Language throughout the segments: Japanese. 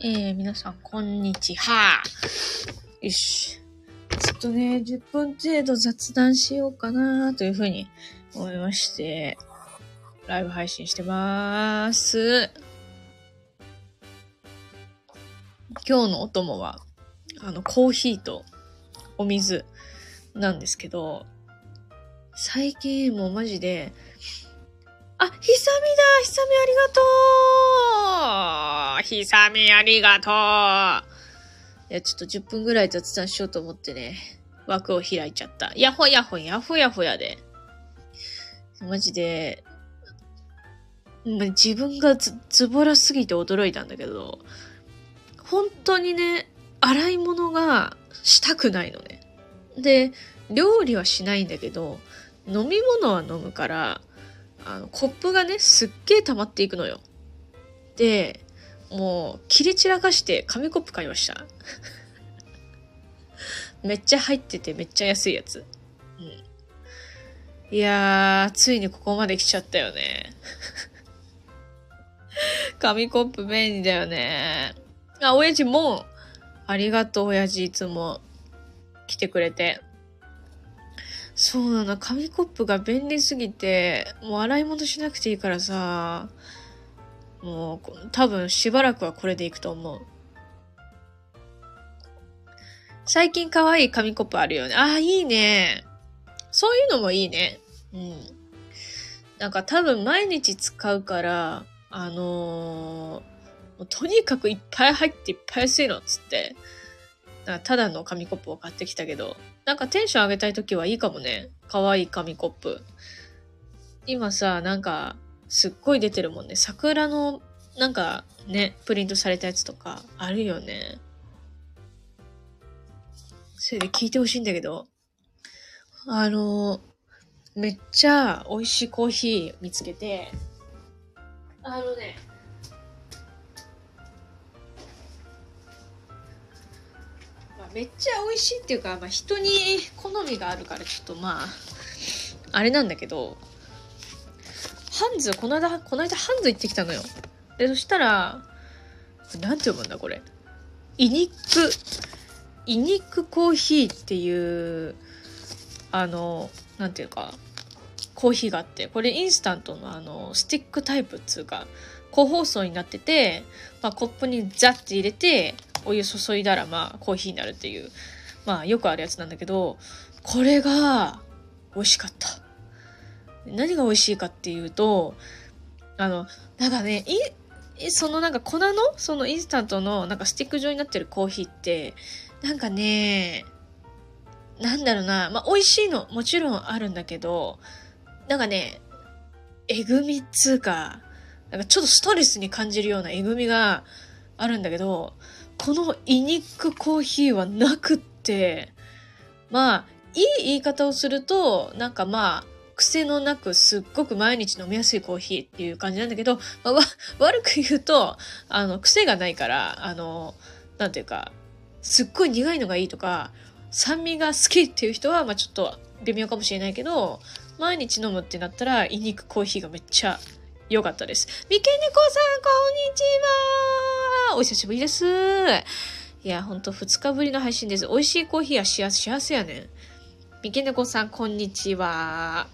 えー、皆さん、こんにちは。よし。ちょっとね、10分程度雑談しようかなというふうに思いまして、ライブ配信してまーす。今日のお供は、あの、コーヒーとお水なんですけど、最近もうマジで、あ、ひさみだひさみありがとうひさみありがとういや、ちょっと10分ぐらい雑談しようと思ってね、枠を開いちゃった。やほやほやほやほやで。マジで、自分がず、ズボラすぎて驚いたんだけど、本当にね、洗い物がしたくないのね。で、料理はしないんだけど、飲み物は飲むから、あの、コップがね、すっげえ溜まっていくのよ。で、もう、切れ散らかして紙コップ買いました。めっちゃ入っててめっちゃ安いやつ。うん。いやー、ついにここまで来ちゃったよね。紙コップ便利だよね。あ、親父も、ありがとう親父いつも来てくれて。そうなの、紙コップが便利すぎて、もう洗い物しなくていいからさ、もう多分しばらくはこれでいくと思う。最近可愛い紙コップあるよね。ああ、いいね。そういうのもいいね。うん。なんか多分毎日使うから、あのーとにかくいっぱい入っていっぱい安いのっつって、ただの紙コップを買ってきたけど、なんかテンション上げたいときはいいかもね。可愛い紙コップ。今さ、なんか、すっごい出てるもんね。桜の、なんか、ね、プリントされたやつとか、あるよね。それで聞いてほしいんだけど、あの、めっちゃ美味しいコーヒー見つけて、あのね、まあ、めっちゃ美味しいっていうか、まあ、人に好みがあるからちょっとまああれなんだけどハンズこの間この間ハンズ行ってきたのよ。でそしたらなんて読むんだこれ。イニックイニックコーヒーっていうあのなんていうかコーヒーがあって。これインスタントのあのスティックタイプっつうか個包装になってて、まあ、コップにザッて入れてお湯注いだらまあコーヒーになるっていうまあよくあるやつなんだけどこれが美味しかった。何が美味しいかっていうとあのなんかねいそのなんか粉のそのインスタントのなんかスティック状になってるコーヒーってなんかねなんだろうなまあ美味しいのもちろんあるんだけどなんかねえぐみっつうかなんかちょっとストレスに感じるようなえぐみがあるんだけどこのイニックコーヒーはなくって、まあ、いい言い方をすると、なんかまあ、癖のなくすっごく毎日飲みやすいコーヒーっていう感じなんだけど、まあ、わ 悪く言うと、あの、癖がないから、あの、なんていうか、すっごい苦いのがいいとか、酸味が好きっていう人は、まあちょっと微妙かもしれないけど、毎日飲むってなったら、イニックコーヒーがめっちゃ良かったです。みけねこさん、こんにちはお久しぶりです。いや、ほんと2日ぶりの配信です。美味しいコーヒーは幸せ幸せやねん。みけねこさん、こんにちは。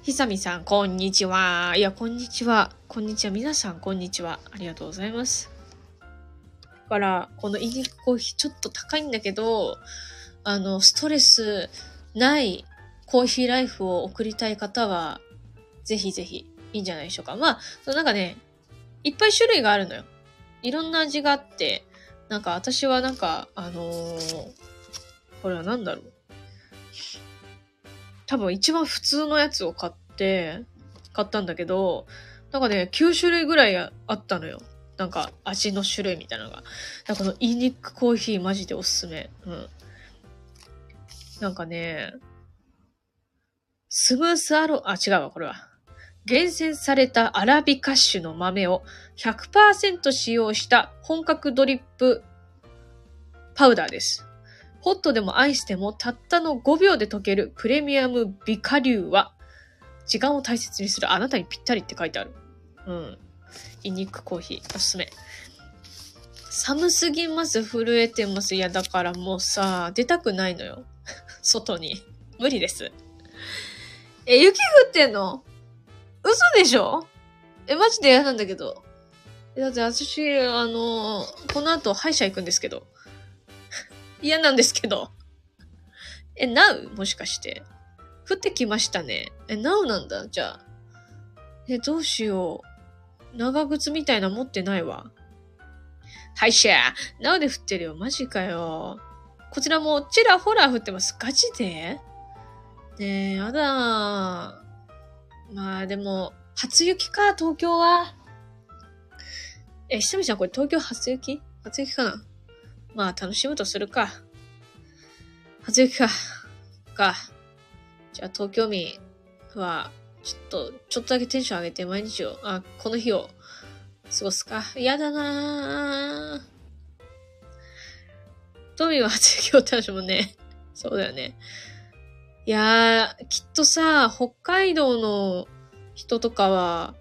ひさみさん、こんにちは。いや、こんにちは。こんにちは。皆さん、こんにちは。ありがとうございます。だから、このイニックコーヒーちょっと高いんだけど、あの、ストレスないコーヒーライフを送りたい方は、ぜひぜひいいんじゃないでしょうか。まあ、そのなんかね、いっぱい種類があるのよ。いろんな味があって、なんか私はなんか、あのーこれは何だろう。多分一番普通のやつを買って、買ったんだけど、なんかね、9種類ぐらいあったのよ。なんか味の種類みたいなのが。だかこのイニックコーヒーマジでおすすめ。うん。なんかね、スムースアロ、あ、違うわ、これは。厳選されたアラビカッシュの豆を100%使用した本格ドリップパウダーです。ホットでもアイスでもたったの5秒で溶けるプレミアムビカリューは時間を大切にするあなたにぴったりって書いてある。うん。イニックコーヒーおすすめ。寒すぎます。震えてます。いや、だからもうさ、出たくないのよ。外に。無理です。え、雪降ってんの？嘘でしょ？え、マジで嫌なんだけど。だって私、あのこの後歯医者行くんですけど。嫌なんですけど。え、なう？もしかして。降ってきましたね。え、なうなんだ？じゃあ。え、どうしよう。長靴みたいな持ってないわ。歯医者なうで降ってるよ。マジかよ。こちらもちらほら降ってます。ガチで？ねえ、やだまあでも、初雪か、東京は。え、ひとみちゃんこれ東京初雪？初雪かな？まあ楽しむとするか。初雪か。か。じゃあ東京民は、ちょっと、ちょっとだけテンション上げて毎日を、あ、この日を過ごすか。嫌だなぁ。トミーは初雪を楽しむね。そうだよね。いやー、きっとさ、北海道の人とかは、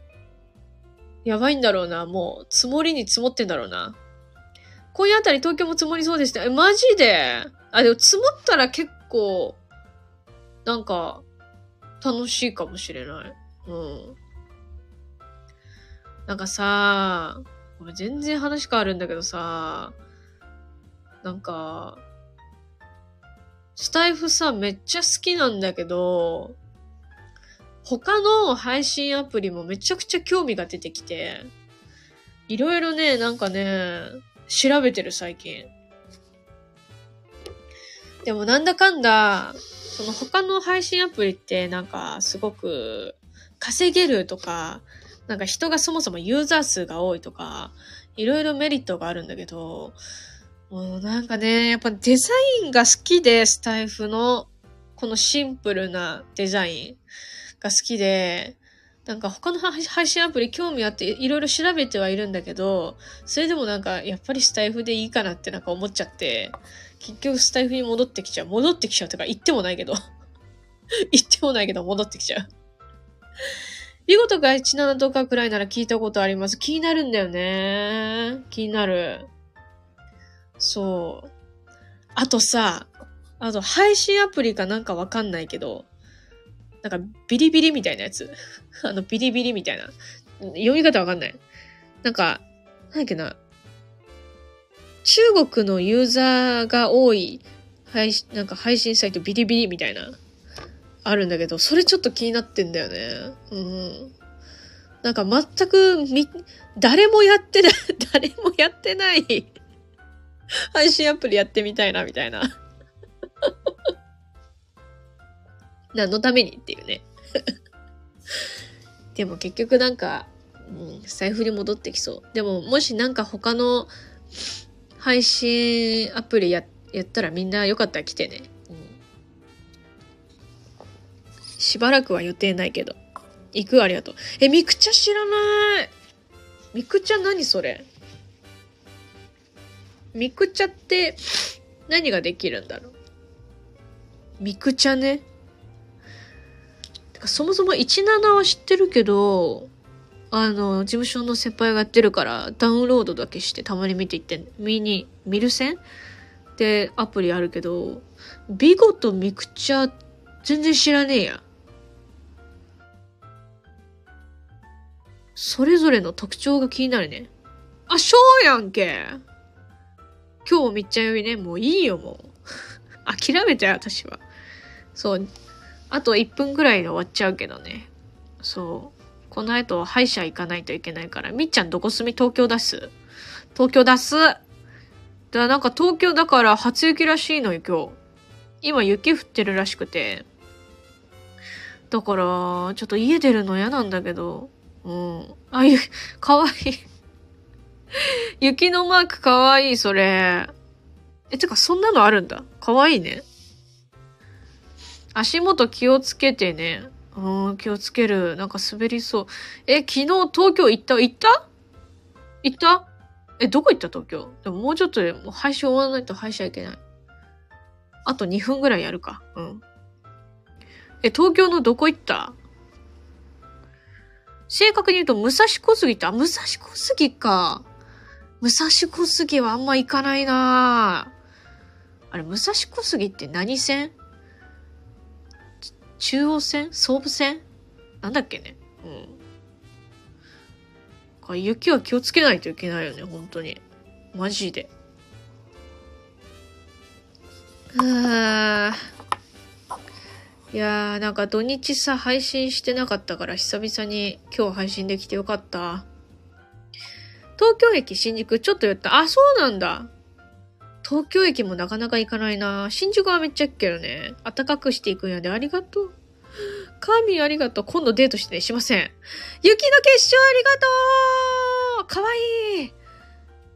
やばいんだろうな。もう、積もりに積もってんだろうな。今夜あたり東京も積もりそうでした。え、マジで？あ、でも積もったら結構、なんか、楽しいかもしれない。うん。なんかさ、ごめん全然話変わるんだけどさ、なんか、スタイフさ、めっちゃ好きなんだけど、他の配信アプリもめちゃくちゃ興味が出てきて、いろいろね、なんかね、調べてる最近。でもなんだかんだ、その他の配信アプリってなんかすごく稼げるとか、なんか人がそもそもユーザー数が多いとか、いろいろメリットがあるんだけど、もうなんかね、やっぱデザインが好きで、スタイフの、このシンプルなデザインが好きで、なんか他の配信アプリ興味あっていろいろ調べてはいるんだけど、それでもなんかやっぱりスタイフでいいかなってなんか思っちゃって、結局スタイフに戻ってきちゃう。戻ってきちゃうとか言ってもないけど。言ってもないけど戻ってきちゃう。見事が17とかくらいなら聞いたことあります。気になるんだよね。気になる。そう。あとさ、あと配信アプリかなんかわかんないけど、なんかビリビリみたいなやつ。あのビリビリみたいな。読み方わかんない。なんか、なんだっけな。中国のユーザーが多い配信、なんか配信サイトビリビリみたいな、あるんだけど、それちょっと気になってんだよね。うん。なんか全くみ、誰もやってない、誰もやってない配信アプリやってみたいな、みたいな。何のためにっていうね。でも結局なんか、うん、財布に戻ってきそう。でももしなんか他の配信アプリややったらみんなよかったら来てね。うん、しばらくは予定ないけど。行くありがとう。え、ミクチャ知らない。ミクチャ何それミクチャって何ができるんだろうミクチャね。そもそも17は知ってるけど、あの、事務所の先輩がやってるから、ダウンロードだけしてたまに見ていって、見に、見る線？ってアプリあるけど、ビゴとミクチャ全然知らねえや。それぞれの特徴が気になるね。あ、そうやんけ今日みっちゃん呼びね、もういいよ、もう。諦めたよ、私は。そう。あと1分ぐらいで終わっちゃうけどね。そう。この後歯医者行かないといけないから。みっちゃんどこ住み？東京出す？東京出すだからなんか東京だから初雪らしいのよ、今日。今雪降ってるらしくて。だから、ちょっと家出るの嫌なんだけど。うん。あ、ゆ、かわいい。雪のマークかわいい、それ。え、てか、そんなのあるんだ。かわいいね。足元気をつけてね。うん、気をつける。なんか滑りそう。え、昨日東京行った？行った？行った？え、どこ行った？東京？でももうちょっとでもう配信終わらないと配信はいけない。あと2分ぐらいやるか。うん。え、東京のどこ行った？正確に言うと、武蔵小杉って、あ、武蔵小杉か。武蔵小杉はあんま行かないなあれ、武蔵小杉って何線？中央線？総武線？なんだっけね？うん。雪は気をつけないといけないよね、本当に。マジで。あいやー、なんか土日さ、配信してなかったから久々に今日配信できてよかった。東京駅新宿ちょっと寄った。あ、そうなんだ。東京駅もなかなか行かないな。新宿はめっちゃ行くけどね。暖かくしていくんやで。ありがとう。神ありがとう。今度デートしてね、しません。雪の結晶ありがとうかわいい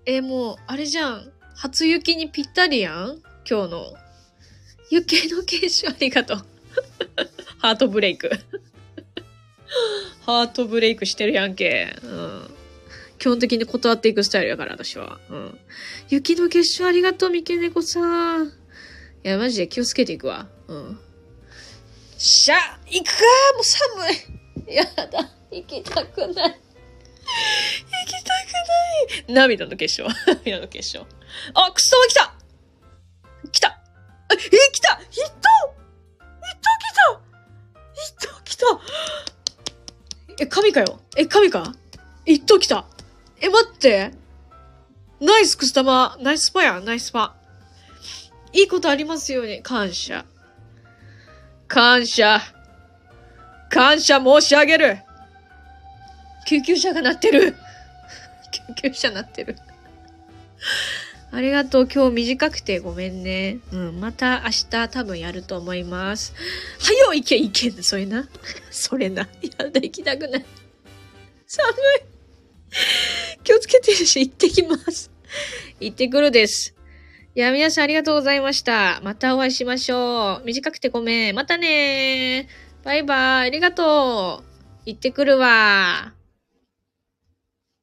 えもう、あれじゃん。初雪にぴったりやん今日の。雪の結晶ありがとう。ハートブレイク。ハートブレイクしてるやんけ。うん。基本的に断っていくスタイルやから、私は。うん。雪の結晶ありがとう、三毛猫さん。いや、マジで気をつけていくわ。うん。しゃ行くか？もう寒い。やだ。行きたくない。行きたくない。涙の結晶。涙の結晶。あ、くそ来た来たえ、来た一頭一頭来た一頭来たえ、神かよえ、神か？一頭来たえ、待ってナイスくす玉ナイスパやナイスパいいことありますように感謝。感謝。感謝申し上げる。救急車が鳴ってる。救急車鳴ってる。ありがとう。今日短くてごめんね。うん。また明日多分やると思います。はよ行け行けそれな。それな。やだ、行きたくない。寒い。気をつけてるし、行ってきます。行ってくるです。いや、皆さんありがとうございました。またお会いしましょう。短くてごめん。またねーバイバイ。ありがとう。行ってくるわ。